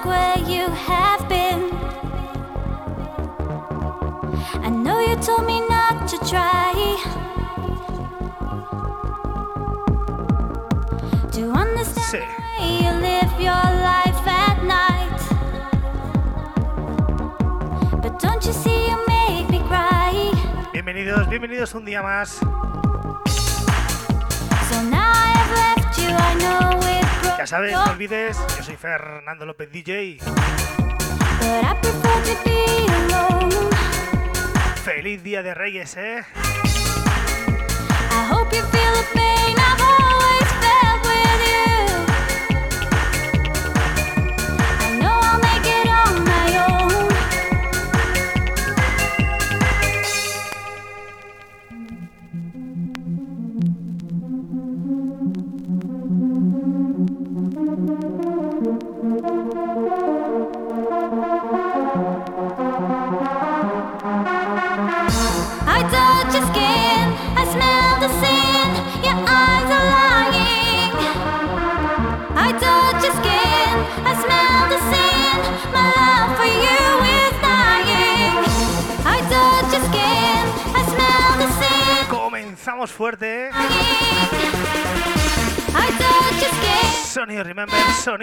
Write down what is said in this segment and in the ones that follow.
ask where you have been. I know you told me not to try to understand Sí. the way you live your life at night. But don't you see you make me cry? Bienvenidos, bienvenidos un día más. So now I have left Ya sabes, no olvides, yo soy Fernando López DJ. Feliz Día de Reyes, ¿eh? I hope you feel the pain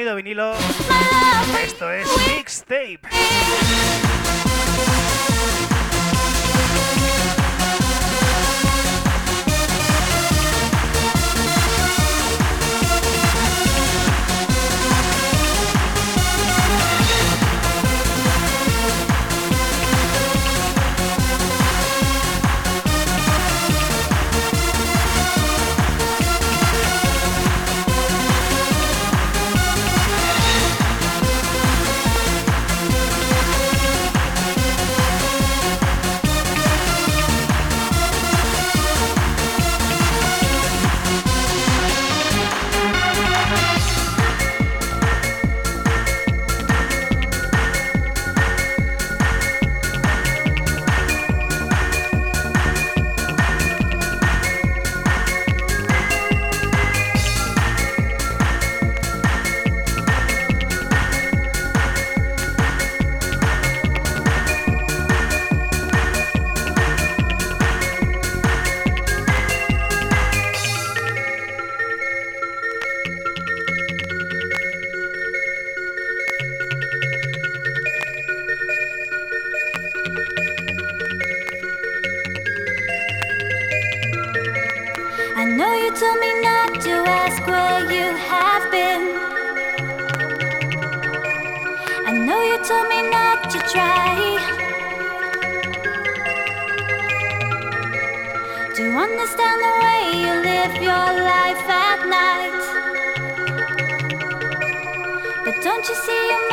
sonido vinilo. Esto es Mixtape. Told me not to ask where you have been. I know you told me not to try to understand the way you live your life at night. But don't you see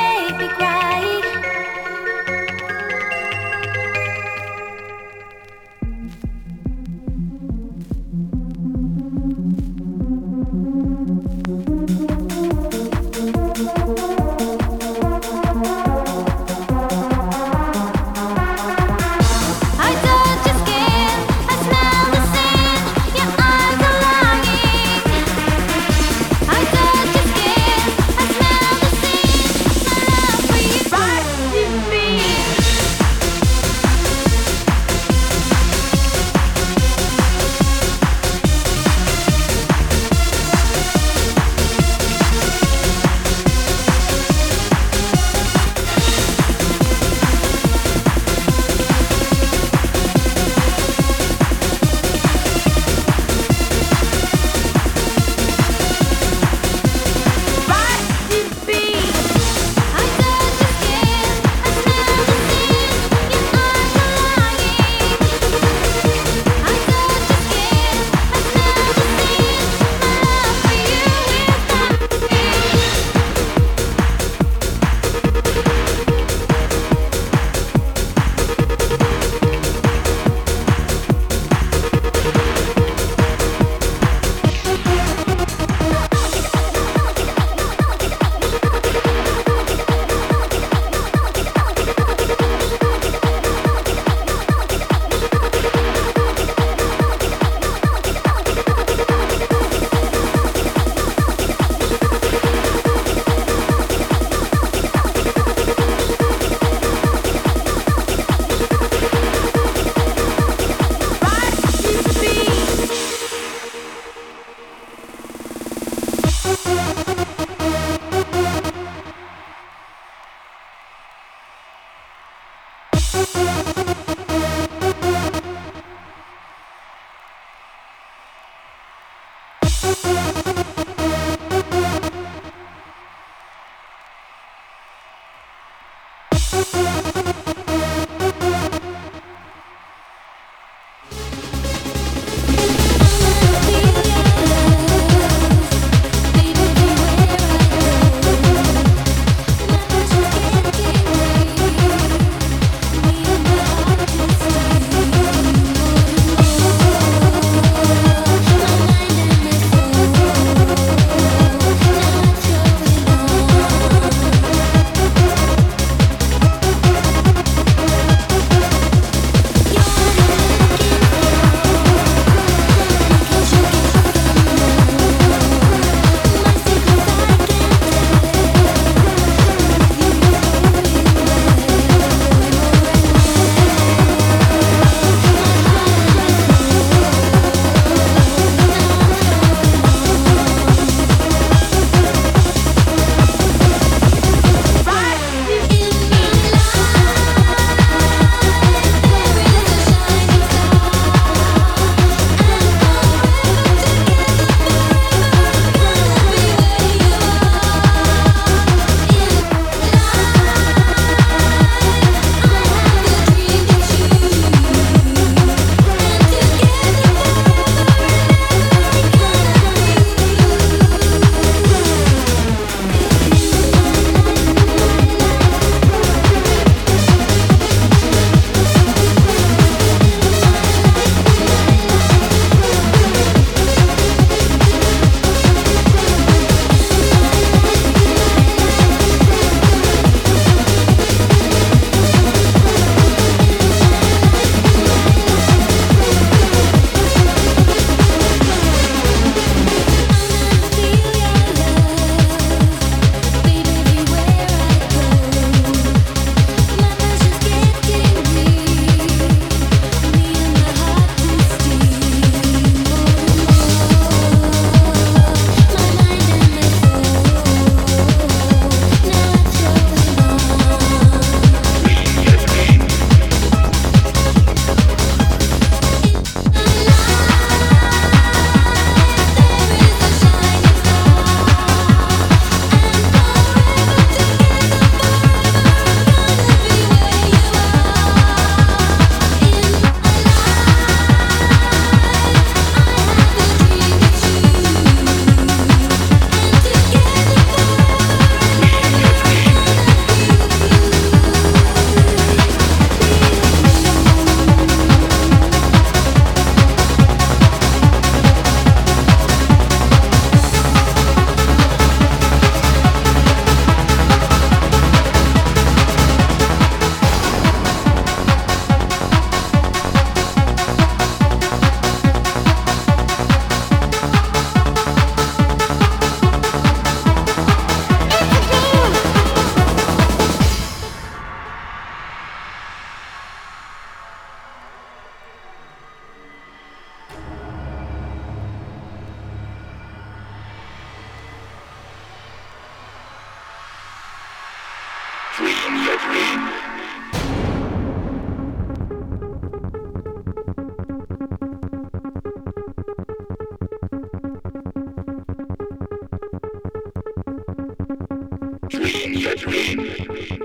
dream, your dream.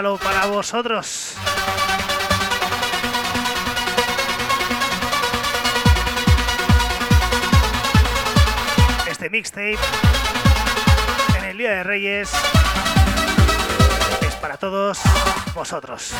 Para vosotros. Este mixtape en el Día de Reyes es para todos vosotros.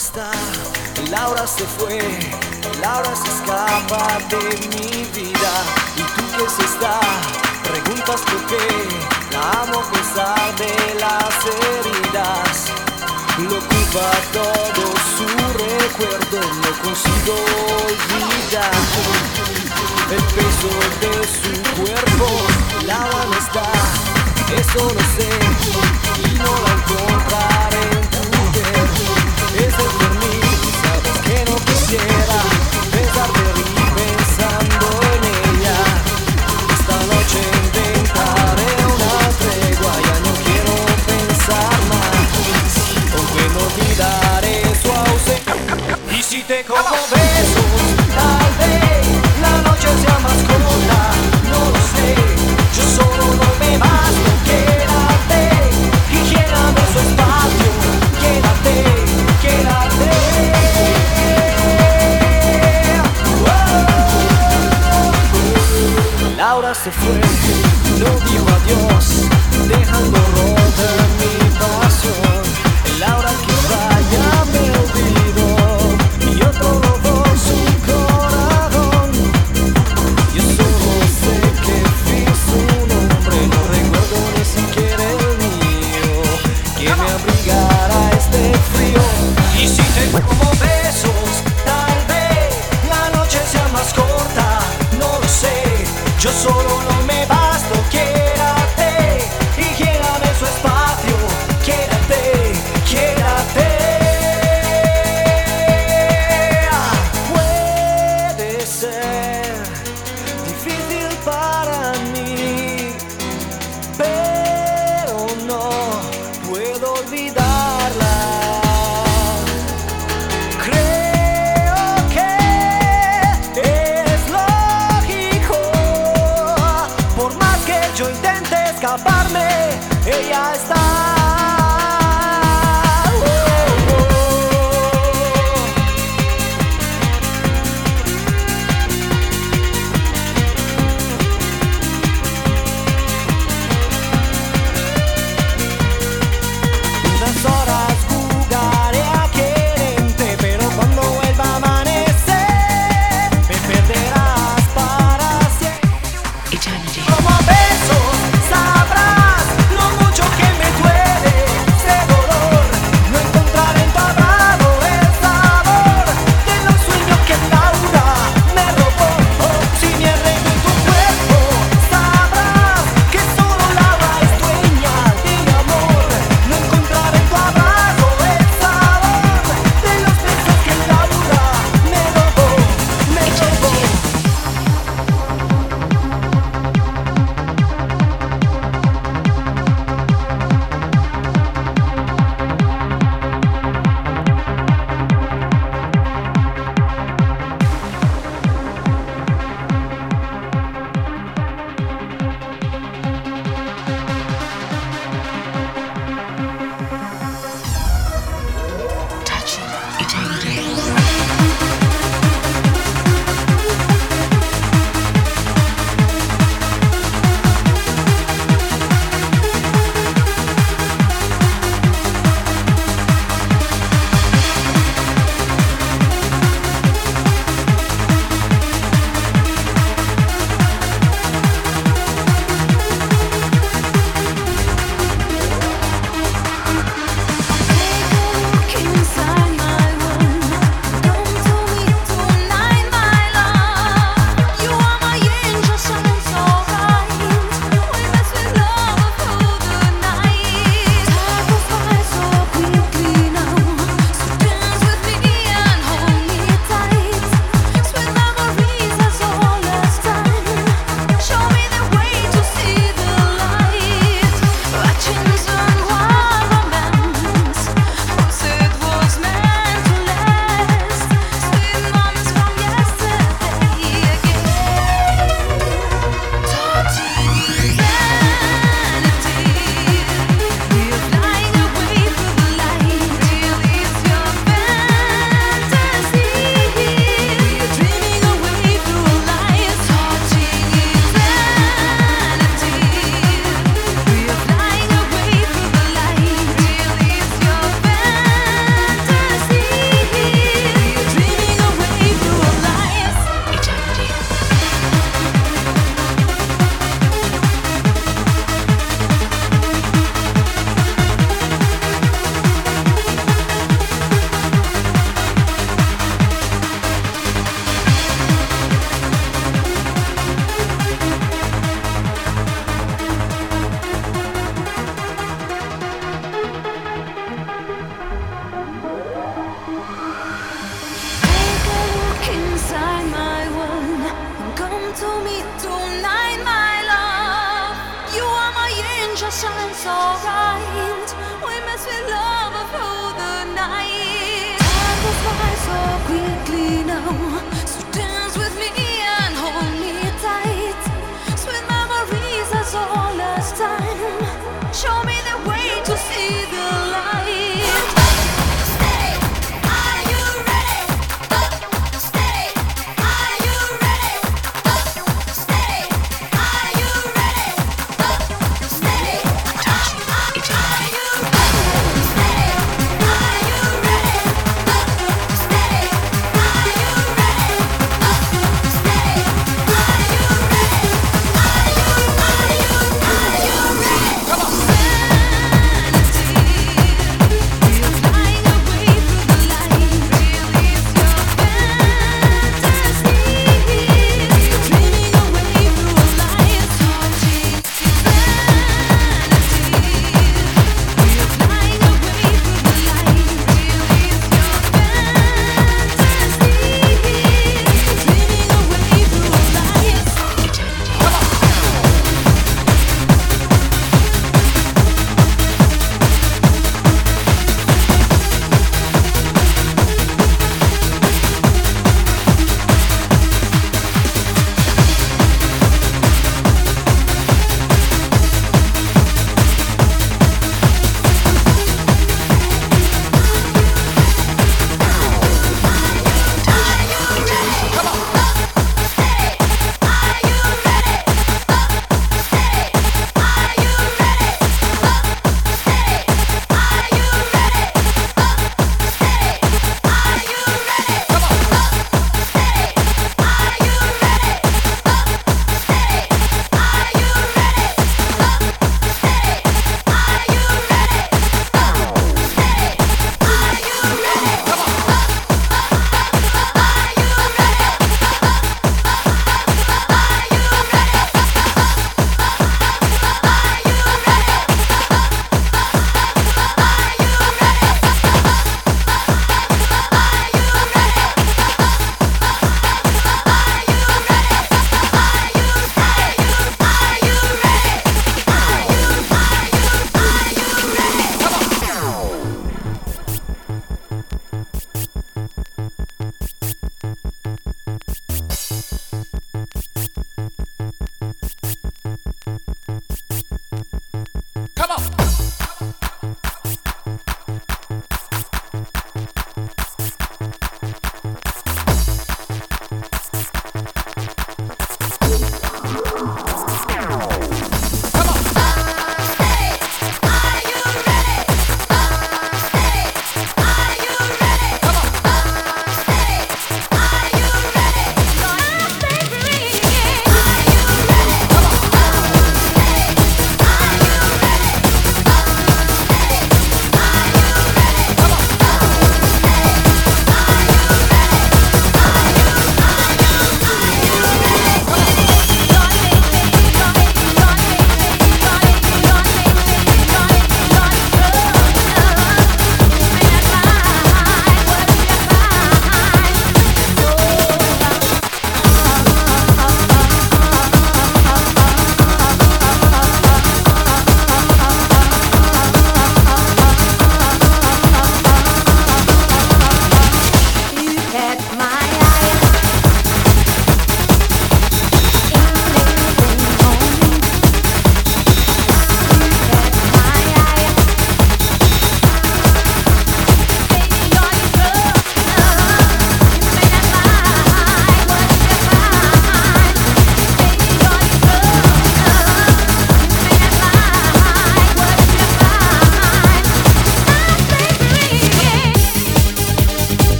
Está, Laura se fue, Laura se escapa de mi vida. ¿Y tú qué se está? Preguntas por qué. La amo a pesar de las heridas. Lo ocupa todo su recuerdo, no consigo olvidar el peso de su cuerpo. Laura no está, eso lo sé, y no la encontraré quisiera pensarte y pensando en ella. Esta noche intentaré una tregua, ya no quiero pensar más, aunque no olvidaré su ausencia. Laura se fue, no dijo adiós, dejando rota mi pasión. Laura que vaya me olvidó y otro robó su corazón. Yo solo sé que fui su nombre, no recuerdo ni siquiera el mío, que me abrigara este frío. Y si te como besos, tal vez la noche sea más corta, no lo sé. Yo solo ella está.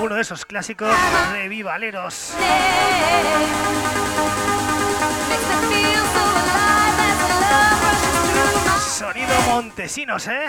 Uno de esos clásicos revivaleros. Sonido Montesinos, ¿eh?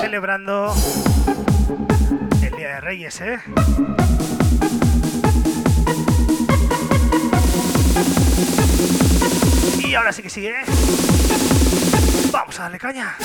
celebrando el Día de Reyes, ¿eh? Y ahora sí que sigue. ¿eh? Vamos a darle caña.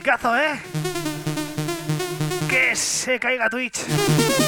Clasicazo, ¿eh? Que se caiga Twitch.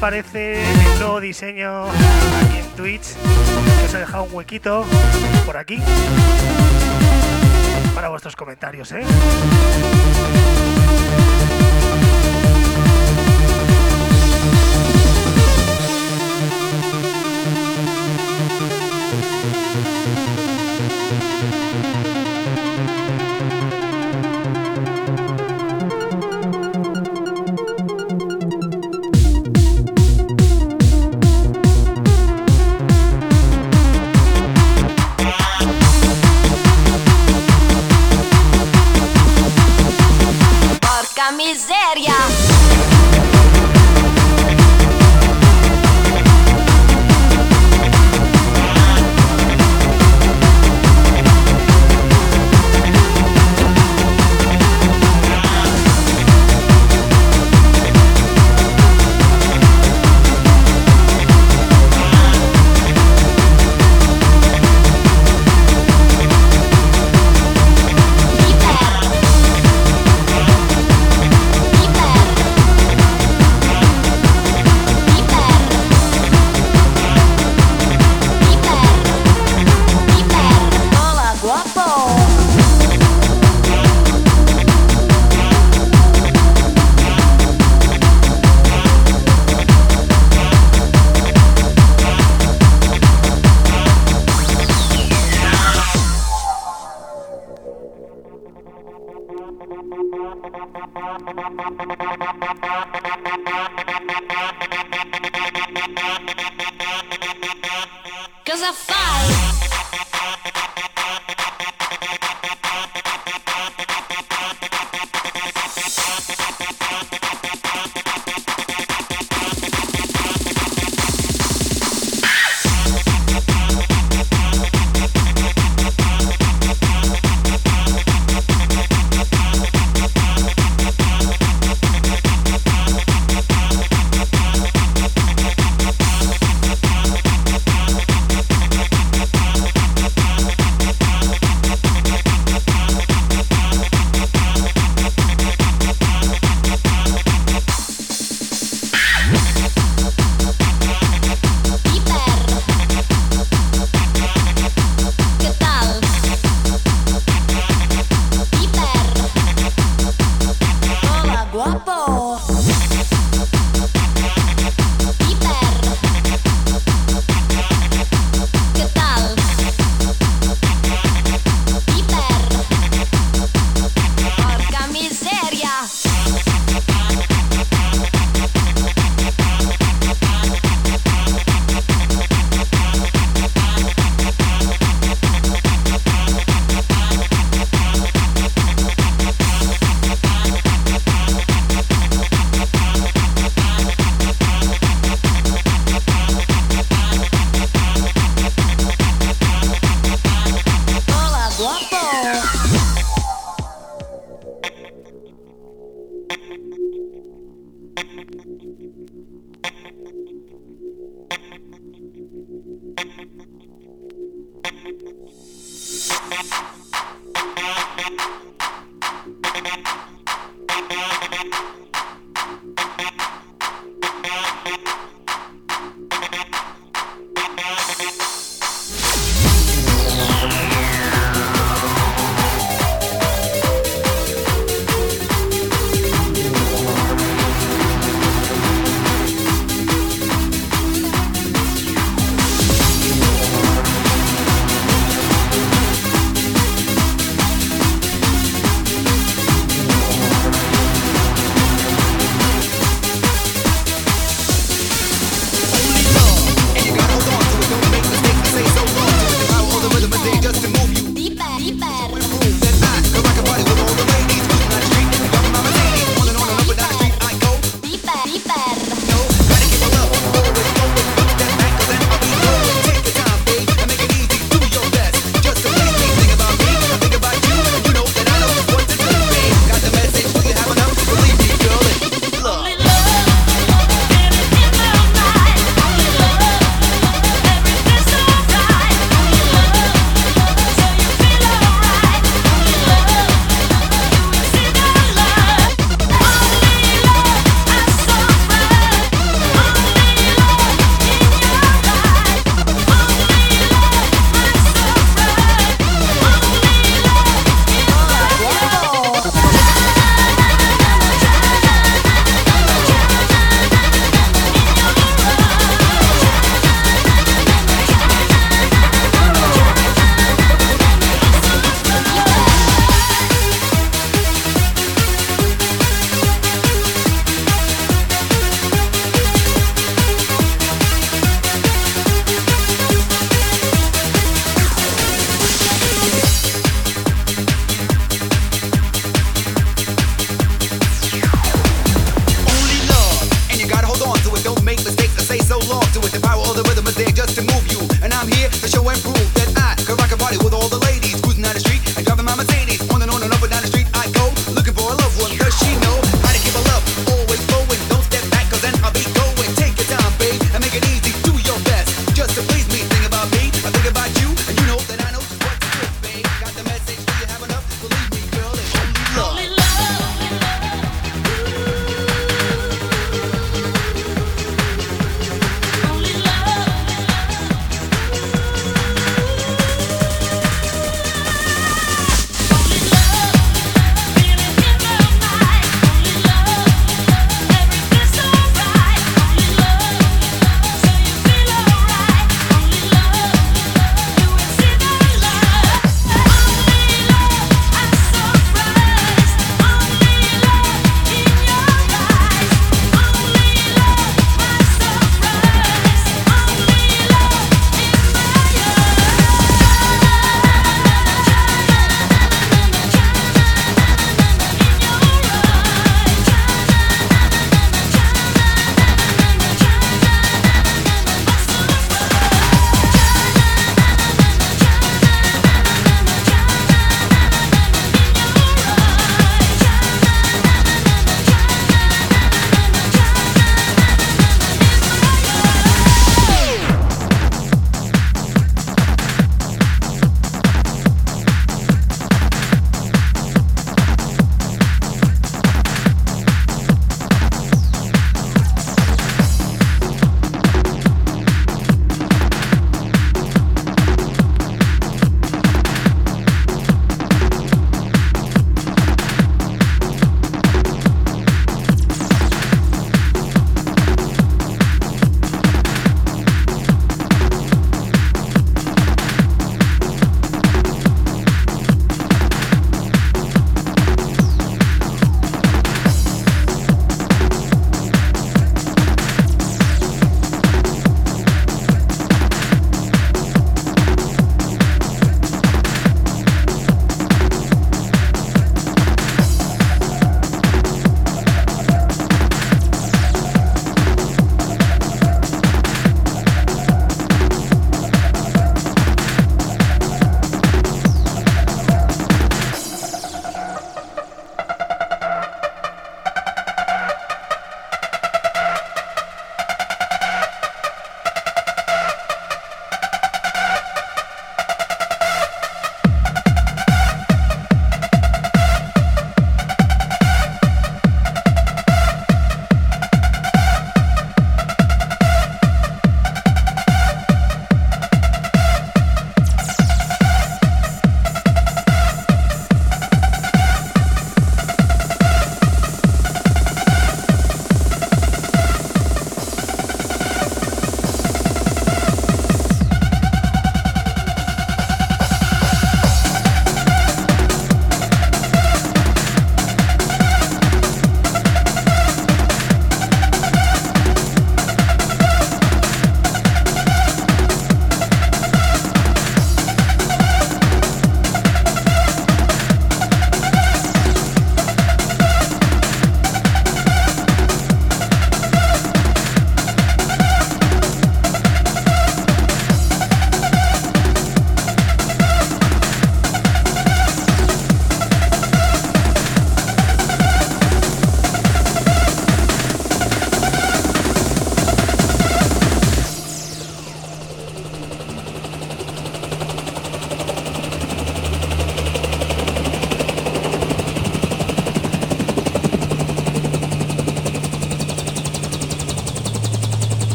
Parece el nuevo diseño aquí en Twitch? Os he dejado un huequito por aquí para vuestros comentarios, ¿eh?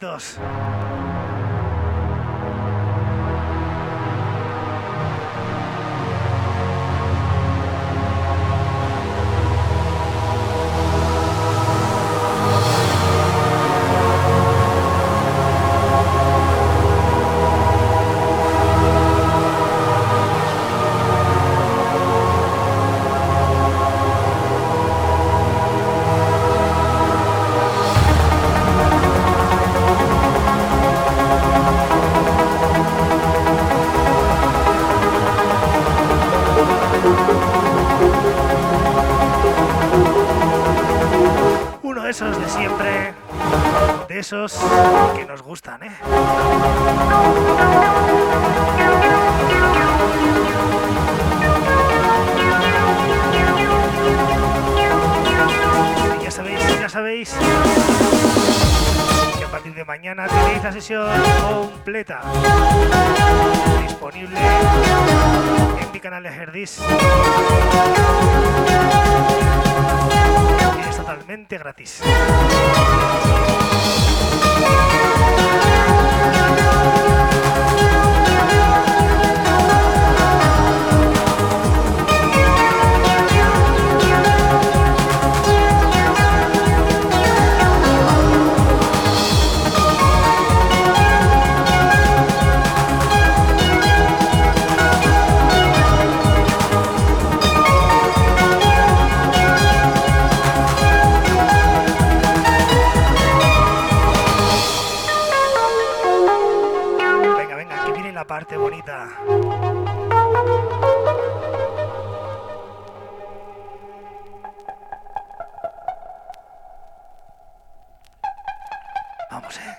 gritos. Planeta. ¿eh?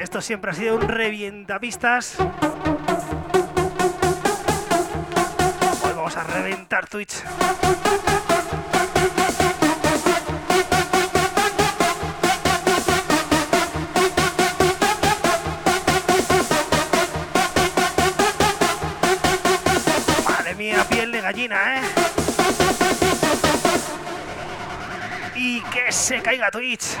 Esto siempre ha sido un revientapistas. Hoy vamos a reventar Twitch. ¿eh? Y que se caiga Twitch.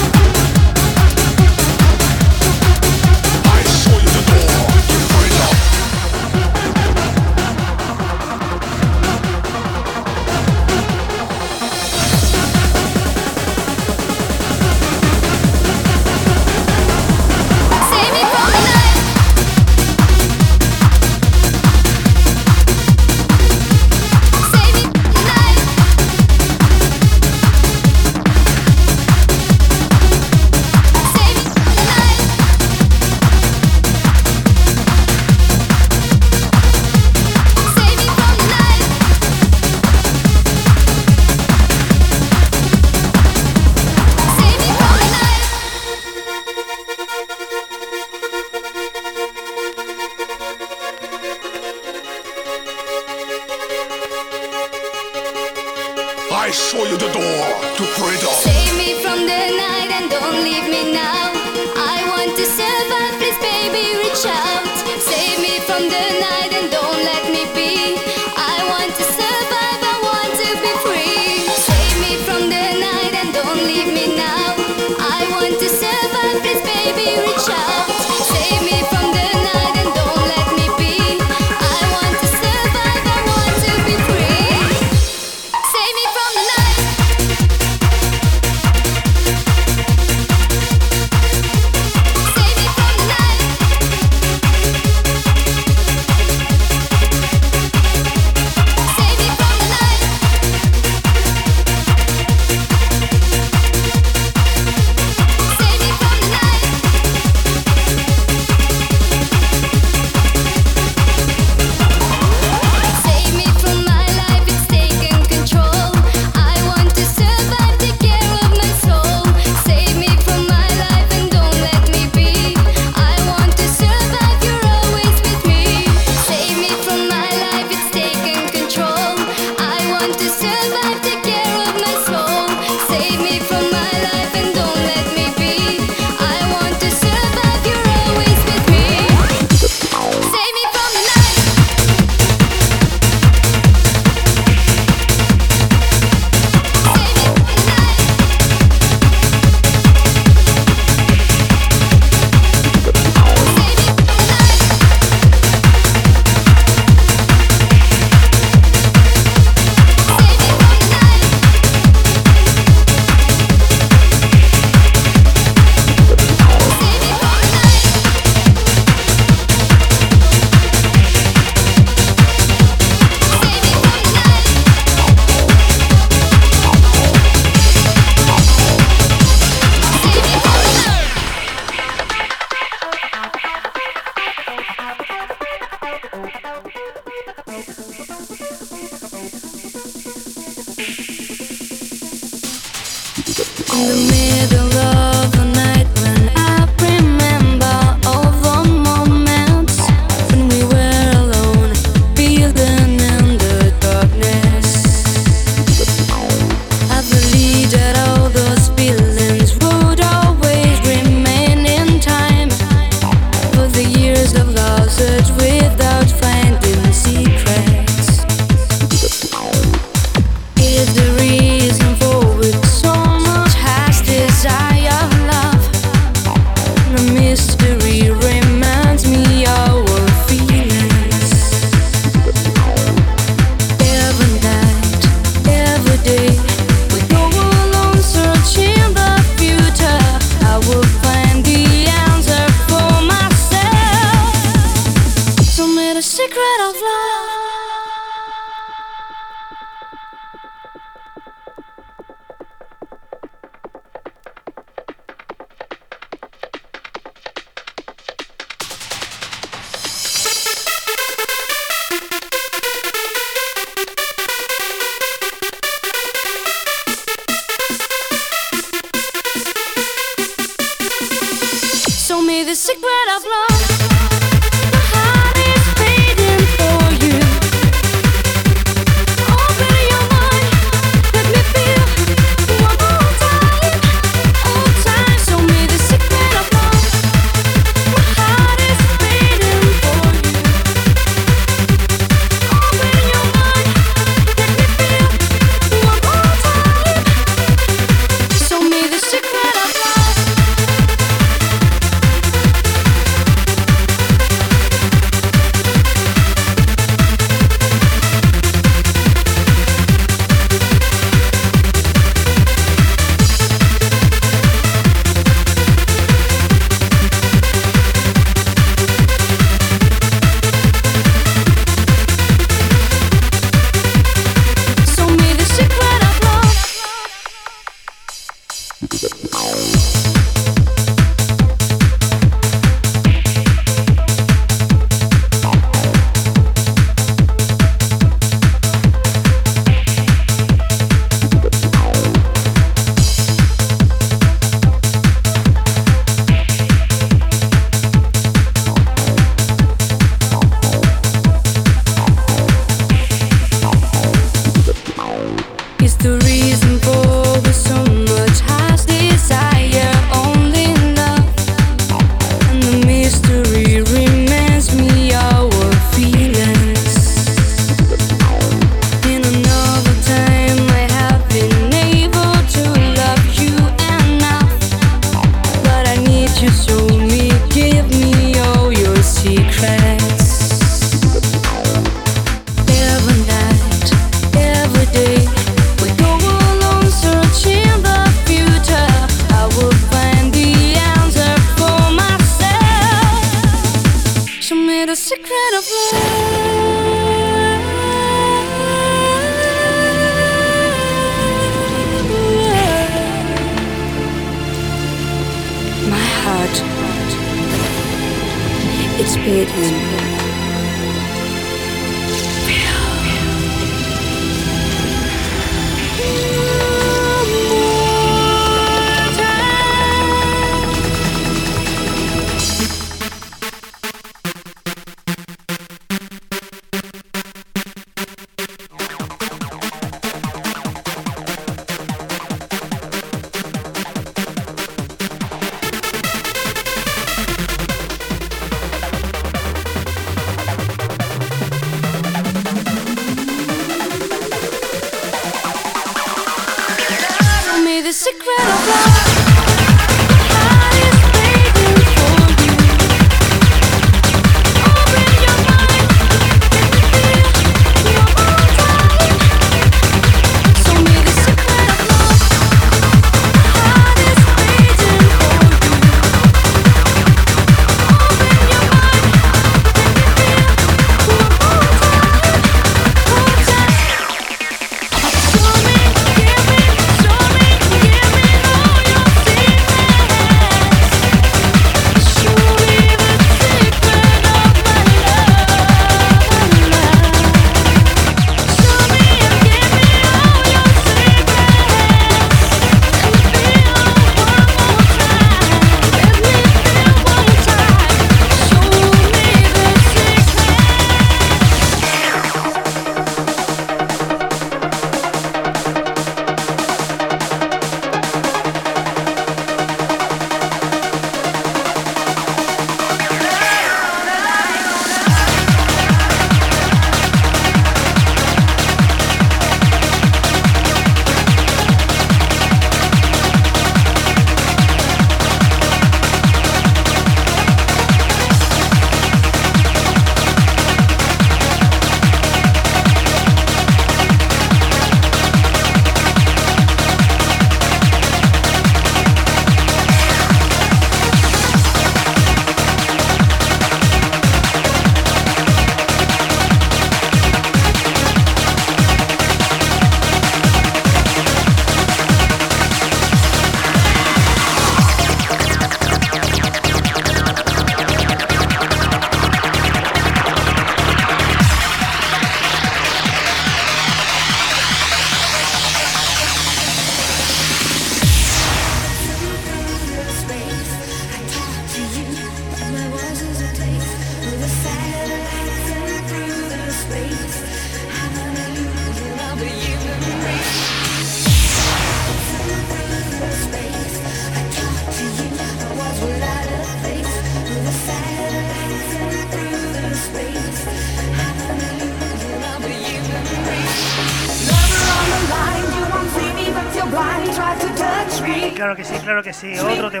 Que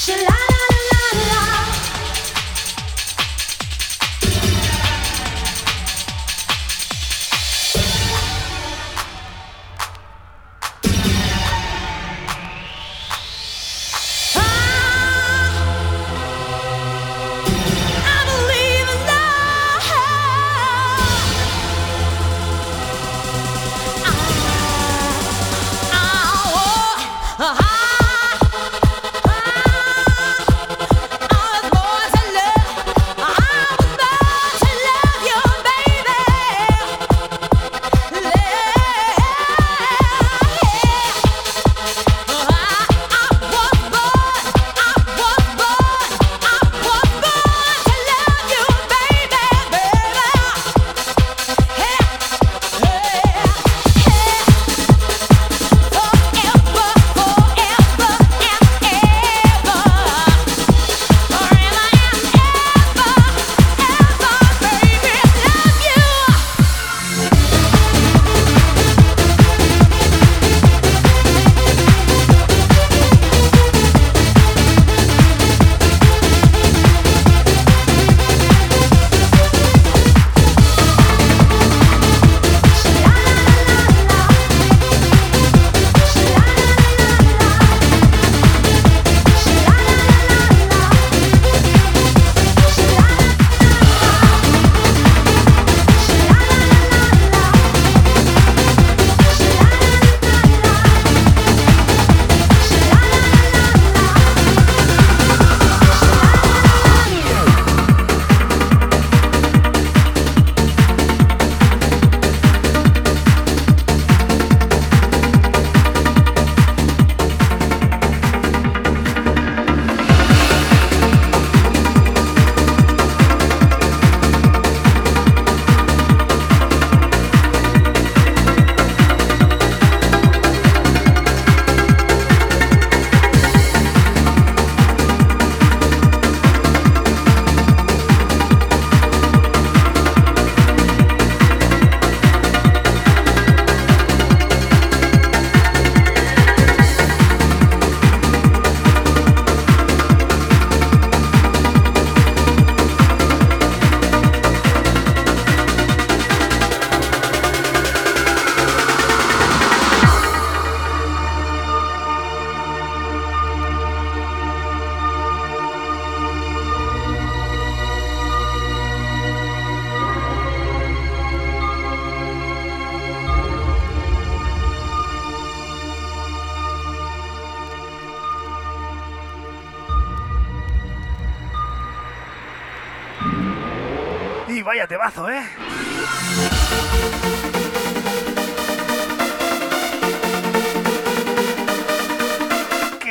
She lied.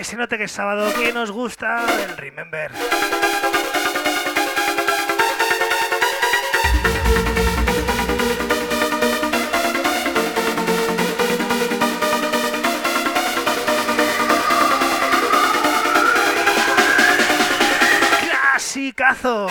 se nota que es sábado, que nos gusta el Remember. ¡Clasicazo!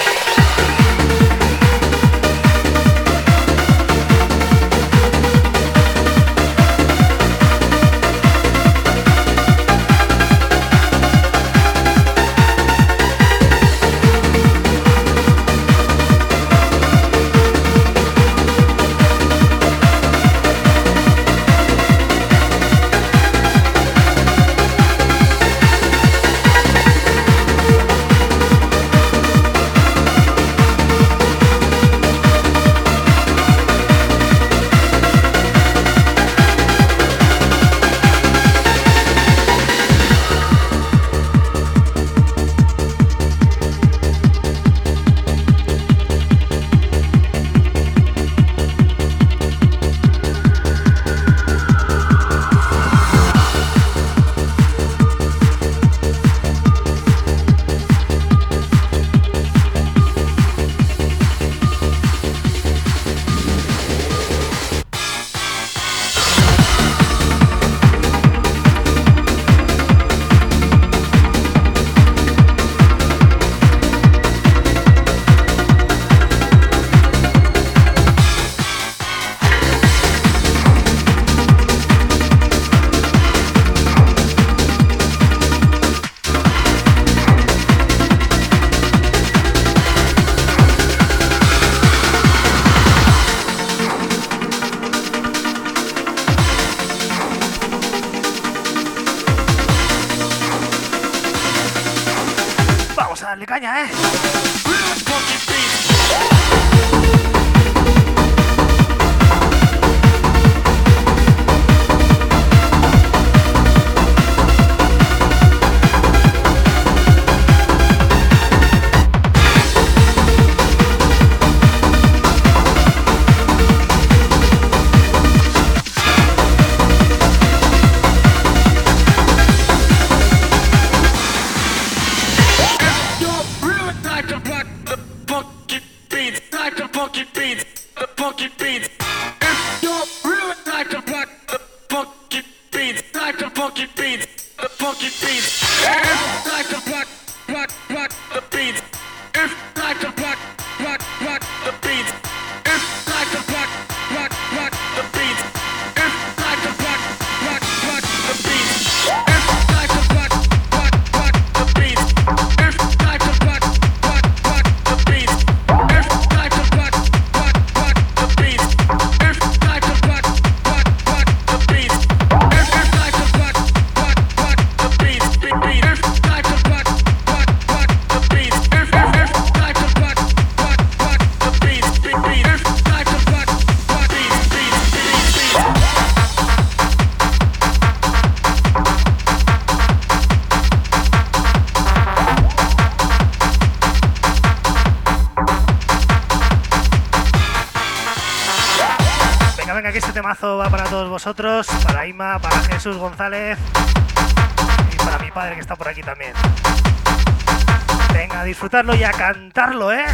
para todos vosotros, para Ima, para Jesús González y para mi padre que está por aquí también. Venga, a disfrutarlo y a cantarlo, ¿eh?